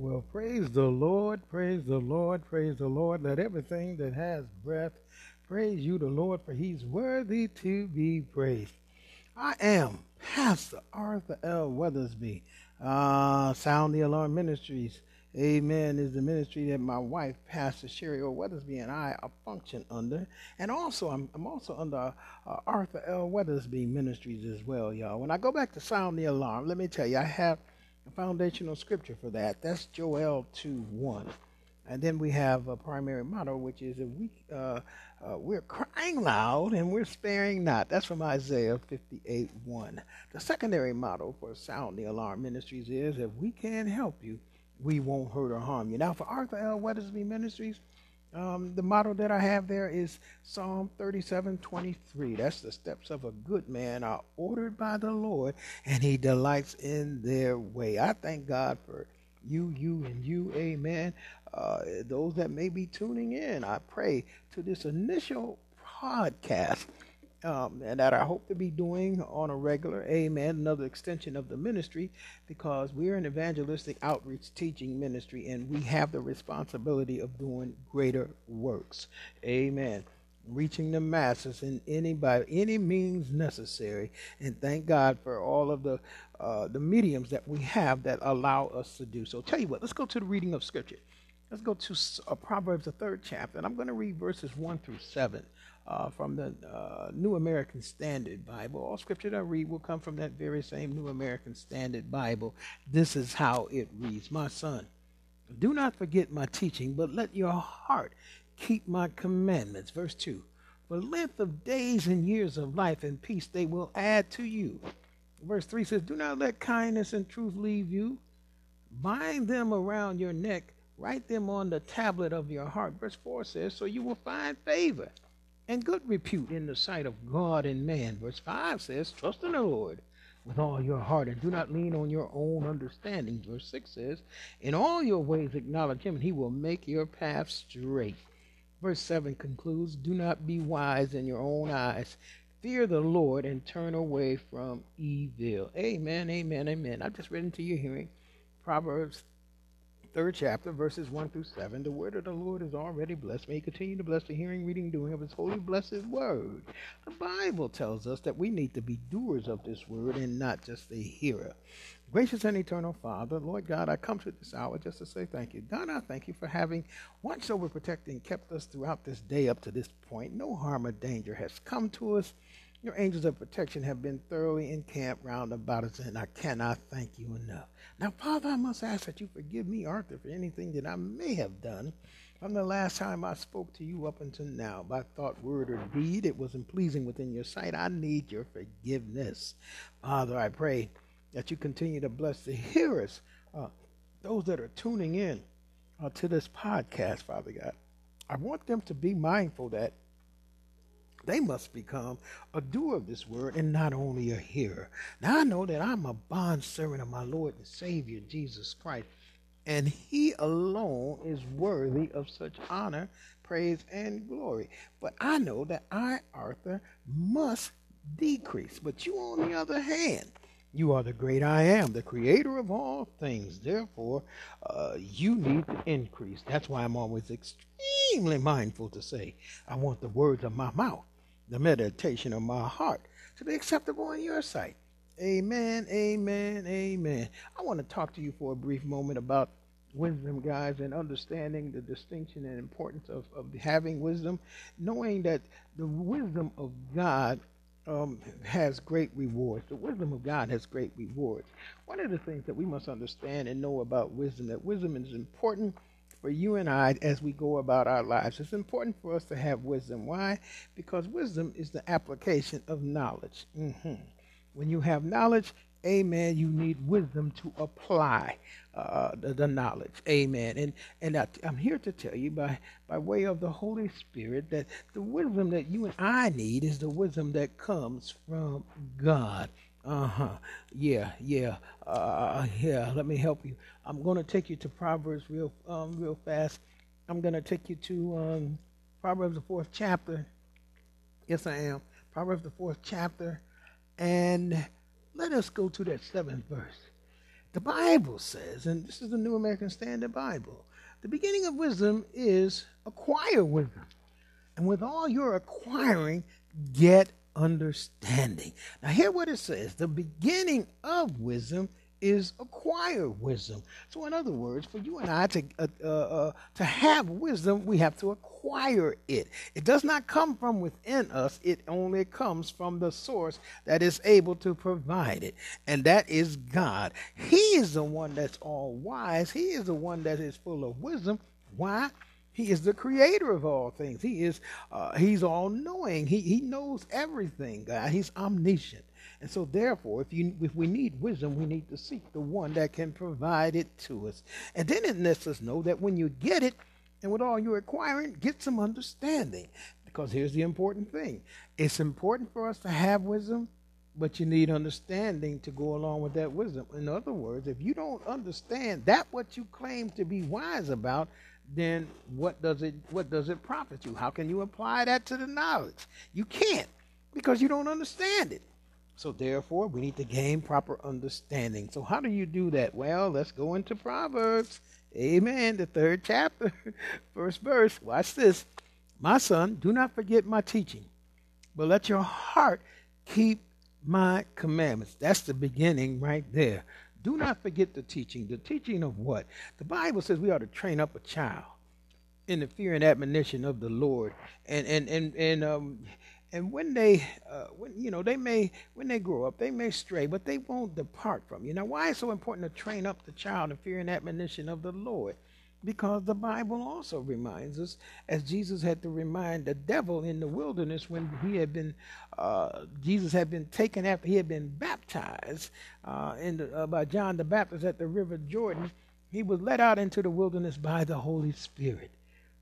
Well, praise the Lord, praise the Lord, praise the Lord. Let everything that has breath praise you, the Lord, for he's worthy to be praised. I am Pastor Arthur L. Weathersby, uh, Sound the Alarm Ministries. Amen is the ministry that my wife, Pastor Sherry O. Weathersby, and I are function under. And also, I'm, I'm also under uh, Arthur L. Weathersby Ministries as well, y'all. When I go back to Sound the Alarm, let me tell you, I have – foundational scripture for that. That's Joel 2 1. And then we have a primary motto, which is if we uh, uh, we're crying loud and we're sparing not. That's from Isaiah 58 1. The secondary motto for Sound the Alarm Ministries is if we can't help you, we won't hurt or harm you. Now, for Arthur L. Weathersby Ministries, um, the motto that I have there is Psalm 37 23. That's the steps of a good man are ordered by the Lord, and he delights in their way. I thank God for you, you, and you. Amen. Uh, those that may be tuning in, I pray to this initial podcast um, and that I hope to be doing on a regular. Amen. Another extension of the ministry because we're an evangelistic outreach teaching ministry and we have the responsibility of doing greater works. Amen. Reaching the masses in any by any means necessary, and thank God for all of the uh, the mediums that we have that allow us to do so. Tell you what, let's go to the reading of Scripture. Let's go to uh, Proverbs, the third chapter, and I'm going to read verses one through seven uh, from the uh, New American Standard Bible. All scripture that I read will come from that very same New American Standard Bible. This is how it reads My son, do not forget my teaching, but let your heart keep my commandments. Verse 2 For length of days and years of life and peace they will add to you. Verse 3 says, Do not let kindness and truth leave you. Bind them around your neck, write them on the tablet of your heart. Verse 4 says, So you will find favor and good repute in the sight of God and man. Verse 5 says, Trust in the Lord with all your heart and do not lean on your own understanding. Verse 6 says, In all your ways acknowledge him, and he will make your path straight. Verse 7 concludes, Do not be wise in your own eyes. Fear the Lord and turn away from evil. Amen, amen, amen. I've just read into your hearing Proverbs third chapter, verses 1 through 7. The word of the Lord is already blessed. May he continue to bless the hearing, reading, doing of his holy, blessed word. The Bible tells us that we need to be doers of this word and not just a hearer. Gracious and eternal Father, Lord God, I come to this hour just to say thank you. God, I thank you for having watched over, protected, and kept us throughout this day up to this point. No harm or danger has come to us. Your angels of protection have been thoroughly encamped round about us, and I cannot thank you enough. Now, Father, I must ask that you forgive me, Arthur, for anything that I may have done from the last time I spoke to you up until now, by thought, word, or deed, it wasn't pleasing within your sight. I need your forgiveness. Father, I pray that you continue to bless the hearers, uh, those that are tuning in uh, to this podcast, Father God. I want them to be mindful that they must become a doer of this word and not only a hearer. Now I know that I'm a bond servant of my Lord and Savior Jesus Christ, and He alone is worthy of such honor, praise, and glory. But I know that I, Arthur, must decrease. But you, on the other hand, you are the great I am, the creator of all things. Therefore, uh, you need to increase. That's why I'm always extremely mindful to say, I want the words of my mouth the meditation of my heart to be acceptable in your sight. Amen, amen, amen. I want to talk to you for a brief moment about wisdom, guys, and understanding the distinction and importance of, of having wisdom, knowing that the wisdom of God um, has great rewards. The wisdom of God has great rewards. One of the things that we must understand and know about wisdom, that wisdom is important for you and I as we go about our lives. It's important for us to have wisdom. Why? Because wisdom is the application of knowledge. Mm-hmm. When you have knowledge, amen, you need wisdom to apply uh, the, the, knowledge. Amen. And and I, I'm here to tell you by, by way of the Holy Spirit that the wisdom that you and I need is the wisdom that comes from God. Uh huh. Yeah, yeah. Uh, yeah. Let me help you. I'm to take you to Proverbs real, um, real fast. I'm to take you to um, Proverbs the fourth chapter. Yes, I am. Proverbs the fourth chapter, and let us go to that seventh verse. The Bible says, and this is the New American Standard Bible, the beginning of wisdom is acquire wisdom. And with all your acquiring, get understanding. Now, hear what it says the beginning of wisdom is acquire wisdom. So, in other words, for you and I to uh, uh, uh, to have wisdom, we have to acquire it. It does not come from within us; it only comes from the source that is able to provide it, and that is God. He is the one that's all wise. He is the one that is full of wisdom. Why? He is the creator of all things. He is uh, he's all knowing. He he knows everything. God. He's omniscient. And so, therefore, if you if we need wisdom, we need to seek the one that can provide it to us. And then it lets us know that when you get it, and with all you're acquiring, get some understanding. Because here's the important thing: it's important for us to have wisdom, but you need understanding to go along with that wisdom. In other words, if you don't understand that what you claim to be wise about, then what does it what does it profit you? How can you apply that to the knowledge? You can't because you don't understand it. So therefore, we need to gain proper understanding. So how do you do that? Well, let's go into Proverbs. Amen. The third chapter, first verse. Watch this. My son, do not forget my teaching, but let your heart keep my commandments. That's the beginning right there. Do not forget the teaching. The teaching of what? The Bible says we ought to train up a child in the fear and admonition of the Lord. And and and and um and when they uh, when you know they may when they grow up they may stray but they won't depart from you now why is so important to train up the child in fear and admonition of the lord because the bible also reminds us as jesus had to remind the devil in the wilderness when he had been uh, jesus had been taken after he had been baptized uh, the, uh, by john the baptist at the river jordan he was led out into the wilderness by the holy spirit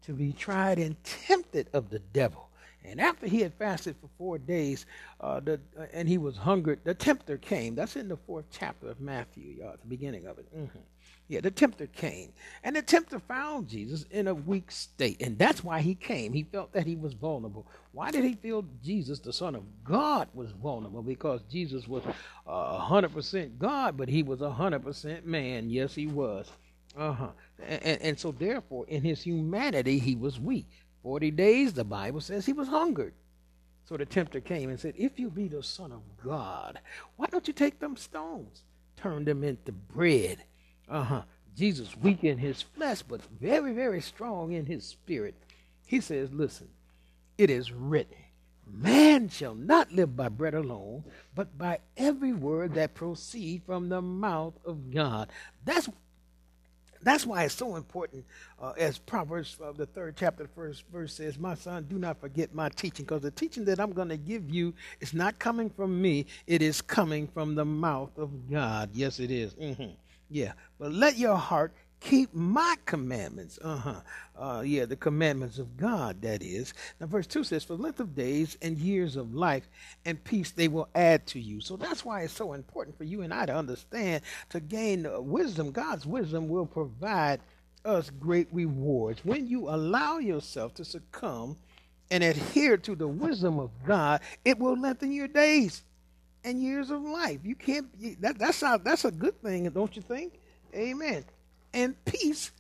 to be tried and tempted of the devil and after he had fasted for four days, uh, the, uh, and he was hungry, the tempter came. That's in the fourth chapter of Matthew, y'all, at the beginning of it. Mm-hmm. Yeah, the tempter came. And the tempter found Jesus in a weak state. And that's why he came. He felt that he was vulnerable. Why did he feel Jesus, the Son of God, was vulnerable? Because Jesus was uh, 100% God, but he was 100% man. Yes, he was. Uh huh. And, and so, therefore, in his humanity, he was weak. Forty days, the Bible says he was hungered. So the tempter came and said, If you be the Son of God, why don't you take them stones, turn them into bread? Uh huh. Jesus, weak in his flesh, but very, very strong in his spirit. He says, Listen, it is written, Man shall not live by bread alone, but by every word that proceed from the mouth of God. That's that's why it's so important, uh, as Proverbs, uh, the third chapter, the first verse says, My son, do not forget my teaching, because the teaching that I'm going to give you is not coming from me, it is coming from the mouth of God. Yes, it is. Mm-hmm. Yeah. But let your heart keep my commandments. Uh-huh. Uh, yeah, the commandments of God, that is. Now, verse 2 says, For length of days and years of life and peace they will add to you. So that's why it's so important for you and I to understand, to gain wisdom. God's wisdom will provide us great rewards. When you allow yourself to succumb and adhere to the wisdom of God, it will lengthen your days and years of life. You can't, that, that's, not, that's a good thing, don't you think? Amen and peace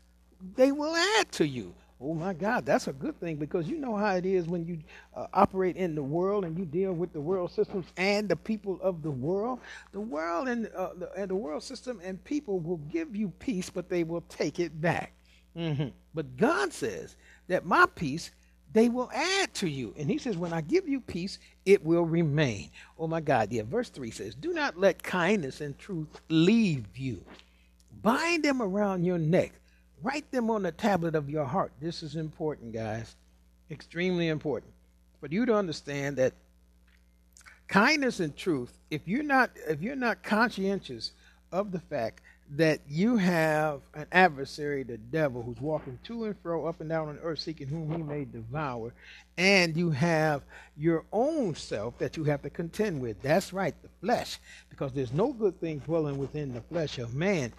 they will add to you. Oh my God, that's a good thing because you know how it is when you uh, operate in the world and you deal with the world systems and the people of the world. The world and, uh, the, and the world system and people will give you peace, but they will take it back. Mm-hmm. But God says that my peace they will add to you. And he says, When I give you peace, it will remain. Oh my God. Yeah, verse 3 says, Do not let kindness and truth leave you. Bind them around your neck. Write them on the tablet of your heart. This is important, guys. Extremely important. For you to understand that kindness and truth, if you're not if you're not conscientious of the fact that you have an adversary, the devil, who's walking to and fro up and down on earth seeking whom he may devour, and you have your own self that you have to contend with. That's right, the flesh, because there's no good thing dwelling within the flesh of man.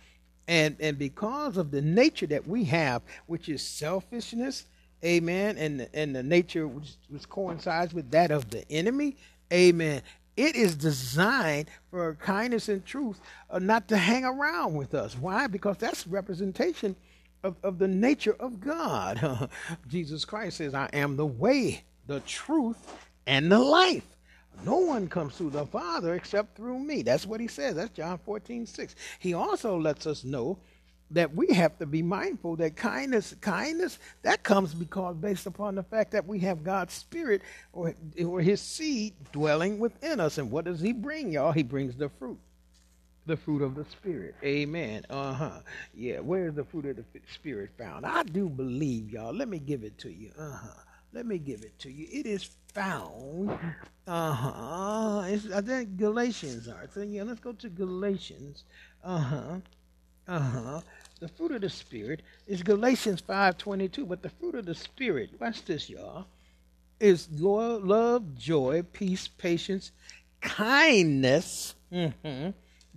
And and because of the nature that we have which is selfishness amen and and the nature which, which coincides with that of the enemy amen it is designed for kindness and truth uh, not to hang around with us. Why? Because that's representation of, of the nature of God. Jesus Christ says, I am the way, the truth, and the life. No one comes to the Father except through me. That's what he says. That's John 14, 6. He also lets us know that we have to be mindful that kindness, kindness, that comes because based upon the fact that we have God's Spirit or, or His seed dwelling within us. And what does He bring, y'all? He brings the fruit. The fruit of the Spirit. Amen. Uh huh. Yeah, where's the fruit of the Spirit found? I do believe, y'all. Let me give it to you. Uh huh. Let me give it to you. It is found. Uh huh. I think Galatians are. So yeah, let's go to Galatians. Uh huh. Uh huh. The fruit of the Spirit is Galatians 5:22. But the fruit of the Spirit, watch this, y'all, is love, joy, peace, patience, kindness, mm-hmm,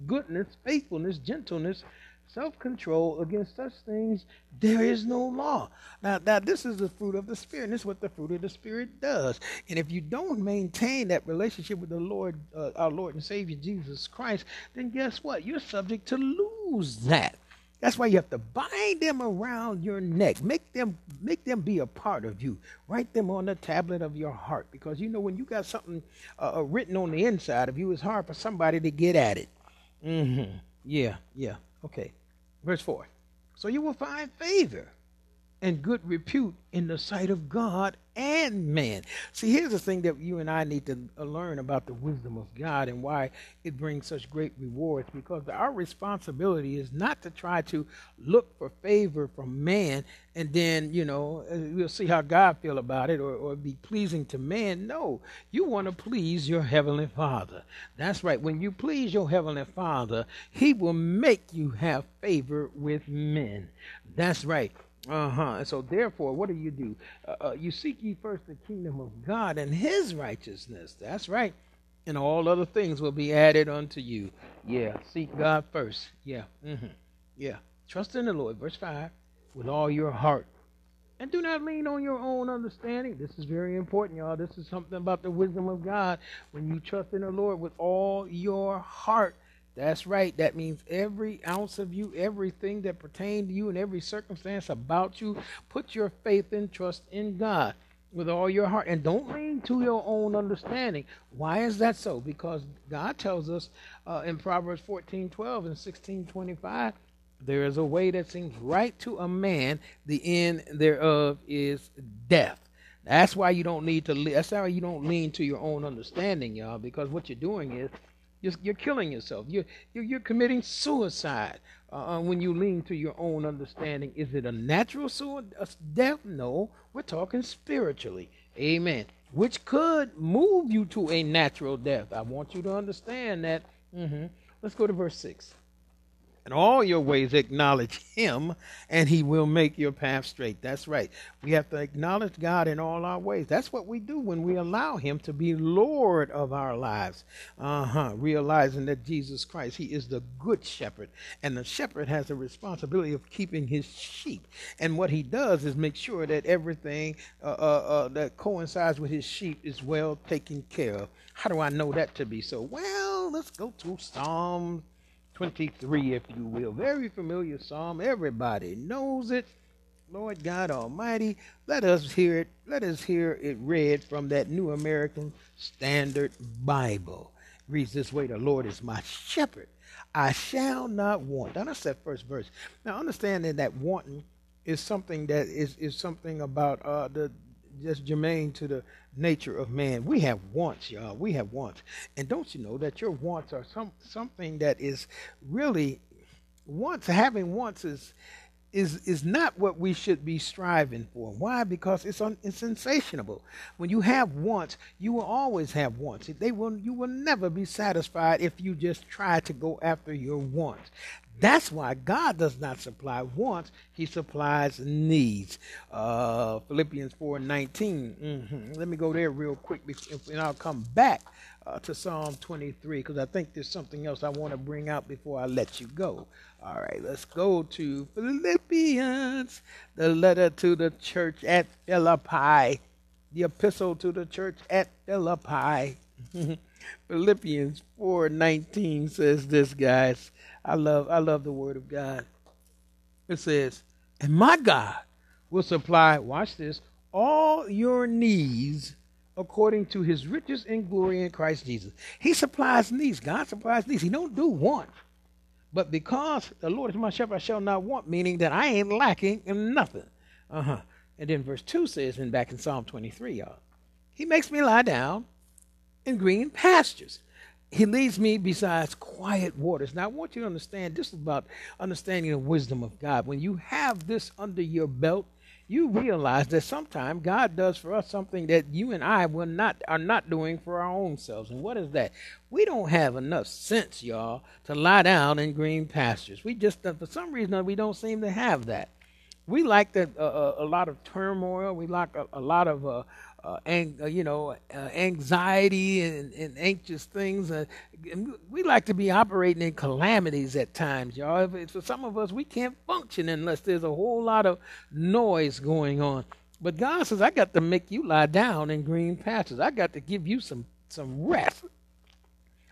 goodness, faithfulness, gentleness, self control. Against such things, there is no law. Now, now, this is the fruit of the Spirit. And this is what the fruit of the Spirit does. And if you don't maintain that relationship with the Lord, uh, our Lord and Savior Jesus Christ, then guess what? You're subject to lose that. That's why you have to bind them around your neck. Make them make them be a part of you. Write them on the tablet of your heart because you know when you got something uh, uh written on the inside of you, it's hard for somebody to get at it. Mm-hmm. Yeah, yeah. Okay. Verse 4. So you will find favor and good repute in the sight of God and man. See, here's the thing that you and I need to uh, learn about the wisdom of God and why it brings such great rewards because our responsibility is not to try to look for favor from man and then, you know, uh, we'll see how God feel about it or, or be pleasing to man. No, you want to please your heavenly Father. That's right. When you please your heavenly Father, he will make you have favor with men. That's right. Uh huh. And so, therefore, what do you do? Uh, uh, you seek ye first the kingdom of God and His righteousness. That's right. And all other things will be added unto you. Yeah. Seek God first. Yeah. Mm-hmm. Yeah. Trust in the Lord. Verse five. With all your heart. And do not lean on your own understanding. This is very important, y'all. This is something about the wisdom of God. When you trust in the Lord with all your heart that's right. That means every ounce of you, everything that pertains to you, and every circumstance about you, put your faith and trust in God with all your heart. And don't lean to your own understanding. Why is that so? Because God tells us uh, in Proverbs 14 12 and 16 25, there is a way that seems right to a man, the end thereof is death. That's why you don't need to. That's why you don't lean to your own understanding, y'all. Because what you're doing is you're, you're killing yourself. You're, you're, committing suicide uh, uh when you lean to your own understanding. Is it a natural suicide, death? No, we're talking spiritually. Amen. Which could move you to a natural death. I want you to understand that. Mm-hmm. Let's go to verse 6. In all your ways, acknowledge Him, and He will make your path straight. That's right. We have to acknowledge God in all our ways. That's what we do when we allow Him to be Lord of our lives. Uh huh. Realizing that Jesus Christ, He is the good shepherd, and the shepherd has a responsibility of keeping his sheep. And what He does is make sure that everything uh, uh, uh, that coincides with His sheep is well taken care of. How do I know that to be so? Well, let's go to Psalm 23, if you will. Very familiar psalm. Everybody knows it. Lord God Almighty, let us hear it. Let us hear it read from that New American Standard Bible. It reads this way: The Lord is my shepherd; I shall not want. Now that's that first verse. Now understanding that wanting is something that is is something about uh, the just germane to the nature of man. We have wants, y'all. We have wants. And don't you know that your wants are some something that is really wants having wants is is is not what we should be striving for. Why? Because it's un, it's insatiable. When you have wants, you will always have wants. They will you will never be satisfied if you just try to go after your wants. That's why God does not supply wants; He supplies needs. Uh, Philippians four nineteen. Mm-hmm. Let me go there real quick, and I'll come back uh, to Psalm twenty three because I think there's something else I want to bring out before I let you go. All right, let's go to Philippians, the letter to the church at Philippi, the epistle to the church at Philippi. Philippians 4:19 says this, guys. I love I love the word of God. It says, "And my God will supply, watch this, all your needs according to his riches and glory in Christ Jesus." He supplies needs. God supplies needs. He don't do want. But because the Lord is my shepherd, I shall not want, meaning that I ain't lacking in nothing. Uh-huh. And then verse 2 says, and back in Psalm 23, y'all, He makes me lie down in green pastures. He leads me besides quiet waters. Now, I want you to understand this is about understanding the wisdom of God. When you have this under your belt, you realize that sometimes God does for us something that you and I will not are not doing for our own selves. And what is that? We don't have enough sense, y'all, to lie down in green pastures. We just for some reason we don't seem to have that. We like the, uh, uh a lot of turmoil. We like a, a lot of uh, uh, ang- uh, you know, uh, anxiety and, and, anxious things. Uh, we like to be operating in calamities at times, y'all. For some of us, we can't function unless there's a whole lot of noise going on. But God says, I got to make you lie down in green pastures. I got to give you some some rest.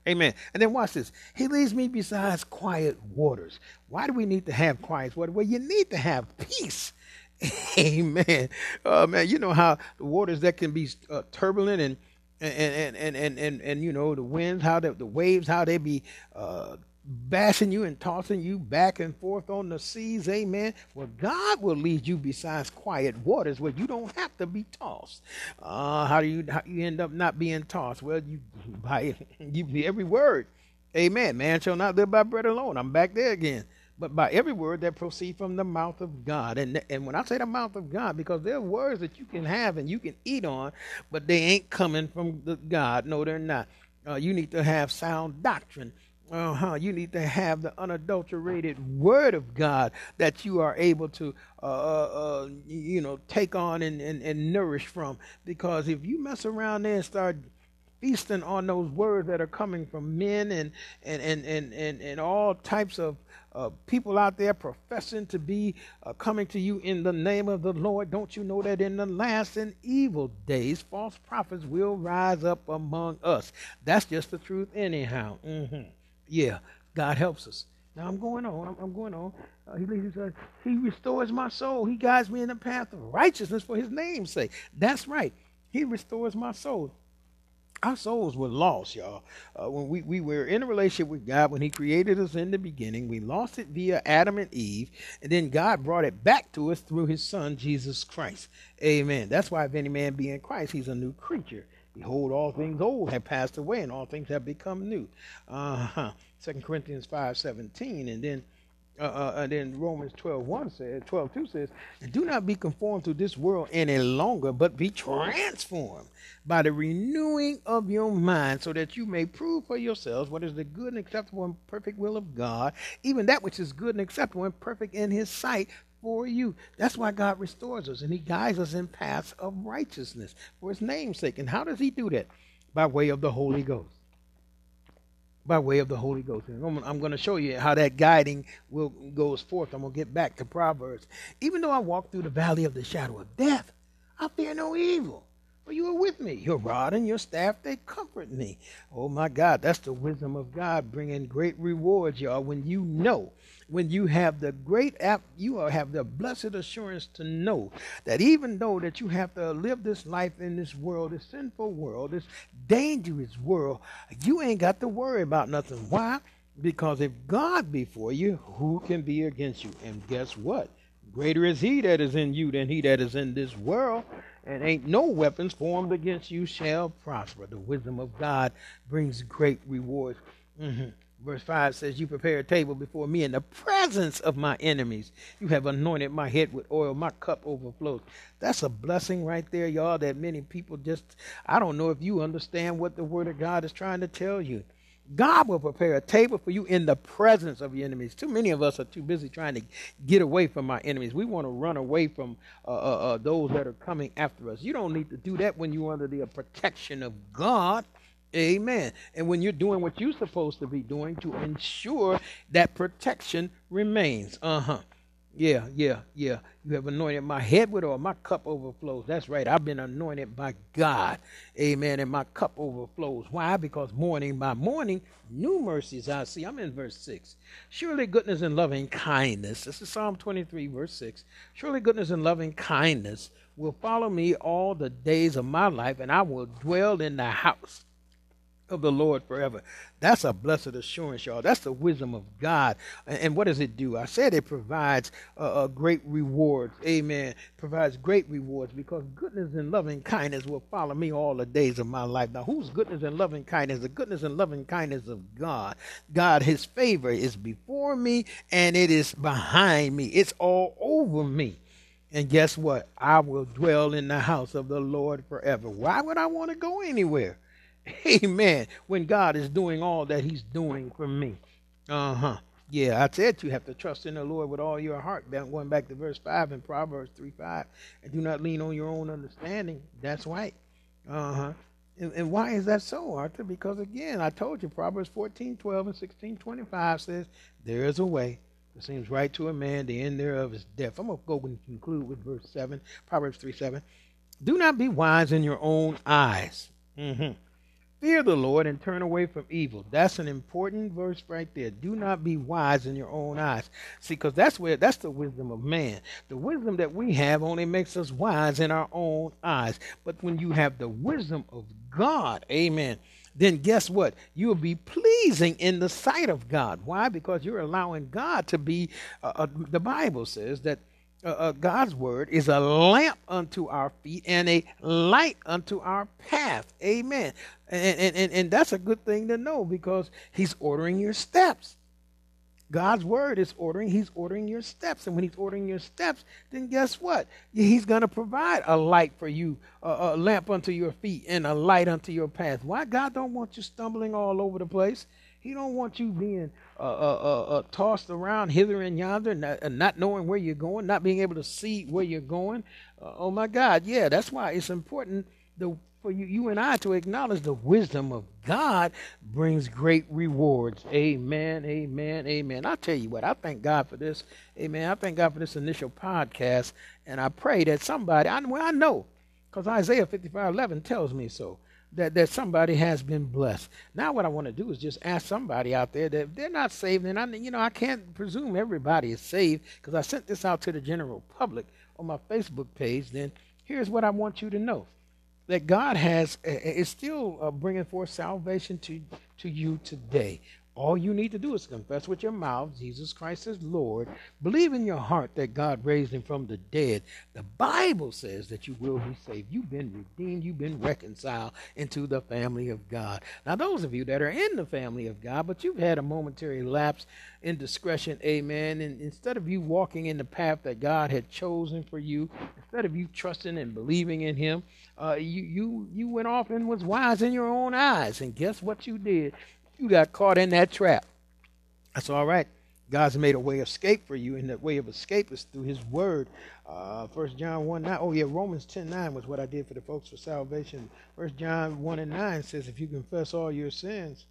Amen. And then watch this. He leads me beside quiet waters. Why do we need to have quiet water? Well, you need to have peace Amen. Uh, man, you know how the waters that can be uh, turbulent and and, and and and and and you know the winds, how the, the waves, how they be uh, bashing you and tossing you back and forth on the seas. Amen. Well, God will lead you besides quiet waters where you don't have to be tossed. Uh, how do you how you end up not being tossed? Well, you by every word. Amen. Man shall not live by bread alone. I'm back there again but by every word that proceed from the mouth of God. And and when I say the mouth of God, because there are words that you can have and you can eat on, but they ain't coming from the God. No, they're not. Uh, you need to have sound doctrine. Uh-huh. You need to have the unadulterated word of God that you are able to, uh, uh, uh you know, take on and, and, and nourish from. Because if you mess around there and start feasting on those words that are coming from men and and and and and, and all types of uh, people out there professing to be uh, coming to you in the name of the Lord. Don't you know that in the last and evil days, false prophets will rise up among us? That's just the truth, anyhow. Mm-hmm. Yeah, God helps us. Now I'm going on. I'm, I'm going on. Uh, he, he, he restores my soul. He guides me in the path of righteousness for His name's sake. That's right. He restores my soul our souls were lost, y'all. Uh, when we, we were in a relationship with God, when He created us in the beginning, we lost it via Adam and Eve, and then God brought it back to us through His Son, Jesus Christ. Amen. That's why if any man be in Christ, he's a new creature. Behold, all things old have passed away, and all things have become new. Uh-huh. 2 Corinthians 5 17, and then uh, uh, and then Romans 12, 1 says, 12, 2 says, Do not be conformed to this world any longer, but be transformed by the renewing of your mind, so that you may prove for yourselves what is the good and acceptable and perfect will of God, even that which is good and acceptable and perfect in his sight for you. That's why God restores us and he guides us in paths of righteousness for his name's sake. And how does he do that? By way of the Holy Ghost by way of the Holy Ghost. And I'm, I'm going to show you how that guiding will goes forth. I'm going to get back to Proverbs. Even though I walk through the valley of the shadow of death, I fear no evil. You are with me. Your rod and your staff, they comfort me. Oh my God, that's the wisdom of God bringing great rewards, y'all. When you know when you have the great app, you have the blessed assurance to know that even though that you have to live this life in this world, this sinful world, this dangerous world, you ain't got to worry about nothing. Why? Because if God be for you, who can be against you? And guess what? Greater is he that is in you than he that is in this world. And ain't no weapons formed against you shall prosper. The wisdom of God brings great rewards. Mm-hmm. Verse 5 says, You prepare a table before me in the presence of my enemies. You have anointed my head with oil. My cup overflows. That's a blessing right there, y'all, that many people just, I don't know if you understand what the Word of God is trying to tell you. God will prepare a table for you in the presence of your enemies. Too many of us are too busy trying to get away from our enemies. We want to run away from uh, uh, uh, those that are coming after us. You don't need to do that when you're under the protection of God. Amen. And when you're doing what you're supposed to be doing to ensure that protection remains. Uh huh. Yeah, yeah, yeah. You have anointed my head with oil. My cup overflows. That's right. I've been anointed by God. Amen. And my cup overflows. Why? Because morning by morning, new mercies I see. I'm in verse 6. Surely goodness and loving kindness. This is Psalm 23, verse 6. Surely goodness and loving kindness will follow me all the days of my life, and I will dwell in the house of the Lord forever. That's a blessed assurance, y'all. That's the wisdom of God. And what does it do? I said it provides a, great rewards. Amen. Provides great rewards because goodness and loving kindness will follow me all the days of my life. Now, whose goodness and loving kindness? The goodness and loving kindness of God. God, His favor is before me and it is behind me. It's all over me. And guess what? I will dwell in the house of the Lord forever. Why would I want to go anywhere? Amen. When God is doing all that He's doing for me. Uh huh. Yeah, I said you have to trust in the Lord with all your heart. Going back to verse 5 in Proverbs 3 5. And do not lean on your own understanding. That's right. Uh huh. And, and, why is that so, Arthur? Because again, I told you, Proverbs 14 12 and 16 25 says, There is a way that seems right to a man, the end thereof is death. I'm going to go and conclude with verse 7, Proverbs 3 7. Do not be wise in your own eyes. Mm-hmm. Fear the Lord and turn away from evil. That's an important verse right there. Do not be wise in your own eyes. See, because that's where that's the wisdom of man. The wisdom that we have only makes us wise in our own eyes. But when you have the wisdom of God, amen, then guess what? You'll be pleasing in the sight of God. Why? Because you're allowing God to be, uh, uh, the Bible says that uh, uh, God's word is a lamp unto our feet and a light unto our path. Amen. And, and, and that's a good thing to know because he's ordering your steps. God's word is ordering, he's ordering your steps. And when he's ordering your steps, then guess what? He's going to provide a light for you, a, a lamp unto your feet and a light unto your path. Why God don't want you stumbling all over the place? He don't want you being uh, uh, uh, uh tossed around hither and yonder, not, uh, not, knowing where you're going, not being able to see where you're going. Uh, oh my God, yeah, that's why it's important the, for you, you and I to acknowledge the wisdom of God brings great rewards. Amen, amen, amen. I tell you what, I thank God for this. Amen. I thank God for this initial podcast, and I pray that somebody, I, well, I know, because Isaiah 55 11 tells me so that, that somebody has been blessed. Now, what I want to do is just ask somebody out there that they're not saved, and I, you know, I can't presume everybody is saved because I sent this out to the general public on my Facebook page. Then here's what I want you to know: that God has is still uh, bringing forth salvation to to you today. All you need to do is confess with your mouth Jesus Christ is Lord. Believe in your heart that God raised him from the dead. The Bible says that you will be saved. You've been redeemed. You've been reconciled into the family of God. Now, those of you that are in the family of God, but you've had a momentary lapse in discretion, amen. And instead of you walking in the path that God had chosen for you, instead of you trusting and believing in him, uh, you, you, you went off and was wise in your own eyes. And guess what you did? You got caught in that trap. That's all right. God's made a way of escape for you, and that way of escape is through His Word. Uh, First John one nine. Oh yeah, Romans ten nine was what I did for the folks for salvation. First John one and nine says, if you confess all your sins,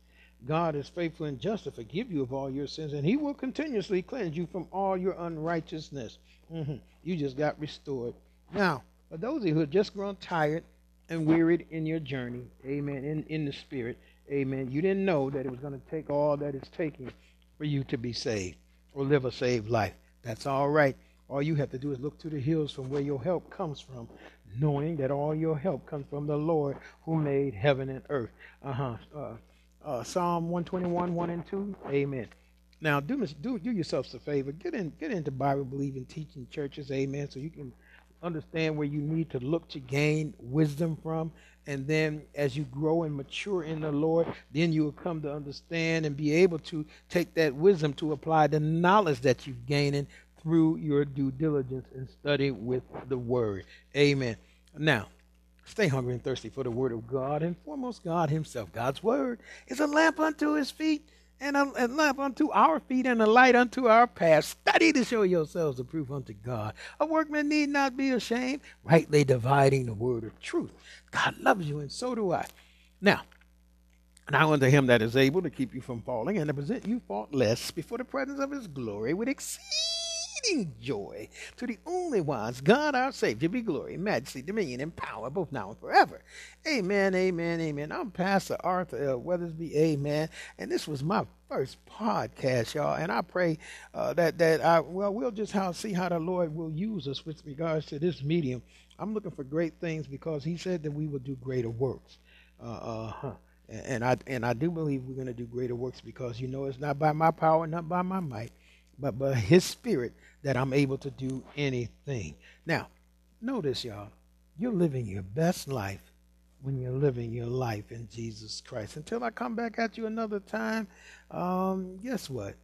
God is faithful and just to forgive you of all your sins, and He will continuously cleanse you from all your unrighteousness. Mm-hmm. You just got restored. Now, for those of you who have just grown tired and wearied in your journey, Amen, in in the Spirit, Amen. You didn't know that it was going to take all that it's taking for you to be saved or live a saved life. That's all right. All you have to do is look to the hills from where your help comes from, knowing that all your help comes from the Lord who made heaven and earth. Uh-huh. Uh, uh, Psalm 121, 1 and 2. Amen. Now, do, do, do yourselves a favor. Get in, get into Bible believing teaching churches. Amen. So you can understand where you need to look to gain wisdom from and then as you grow and mature in the Lord, then you will come to understand and be able to take that wisdom to apply the knowledge that you've gained through your due diligence and study with the Word. Amen. Now, stay hungry and thirsty for the Word of God, and foremost, God Himself. God's Word is a lamp unto His feet and a, a, lamp unto our feet and a light unto our path. Study to show yourselves approved unto God. A workman need not be ashamed, rightly dividing the word of truth. God loves you, and so do I. Now, now unto him that is able to keep you from falling and to present you faultless before the presence of his glory with exceeding exceeding joy to the only wise God our Savior be glory, majesty, dominion, and power both now and forever. Amen, amen, amen. I'm Pastor Arthur L. Weathersby, amen. And this was my first podcast, y'all. And I pray uh, that that I well we'll just how see how the Lord will use us with regards to this medium. I'm looking for great things because He said that we will do greater works. Uh, uh, huh. And I and I do believe we're going to do greater works because you know it's not by my power, not by my might, but by His Spirit that I'm able to do anything. Now, notice, y'all, you're living your best life when you're living your life in Jesus Christ. Until I come back at you another time, um, guess what?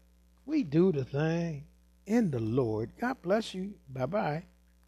We do the thing in the Lord. God bless you. Bye bye.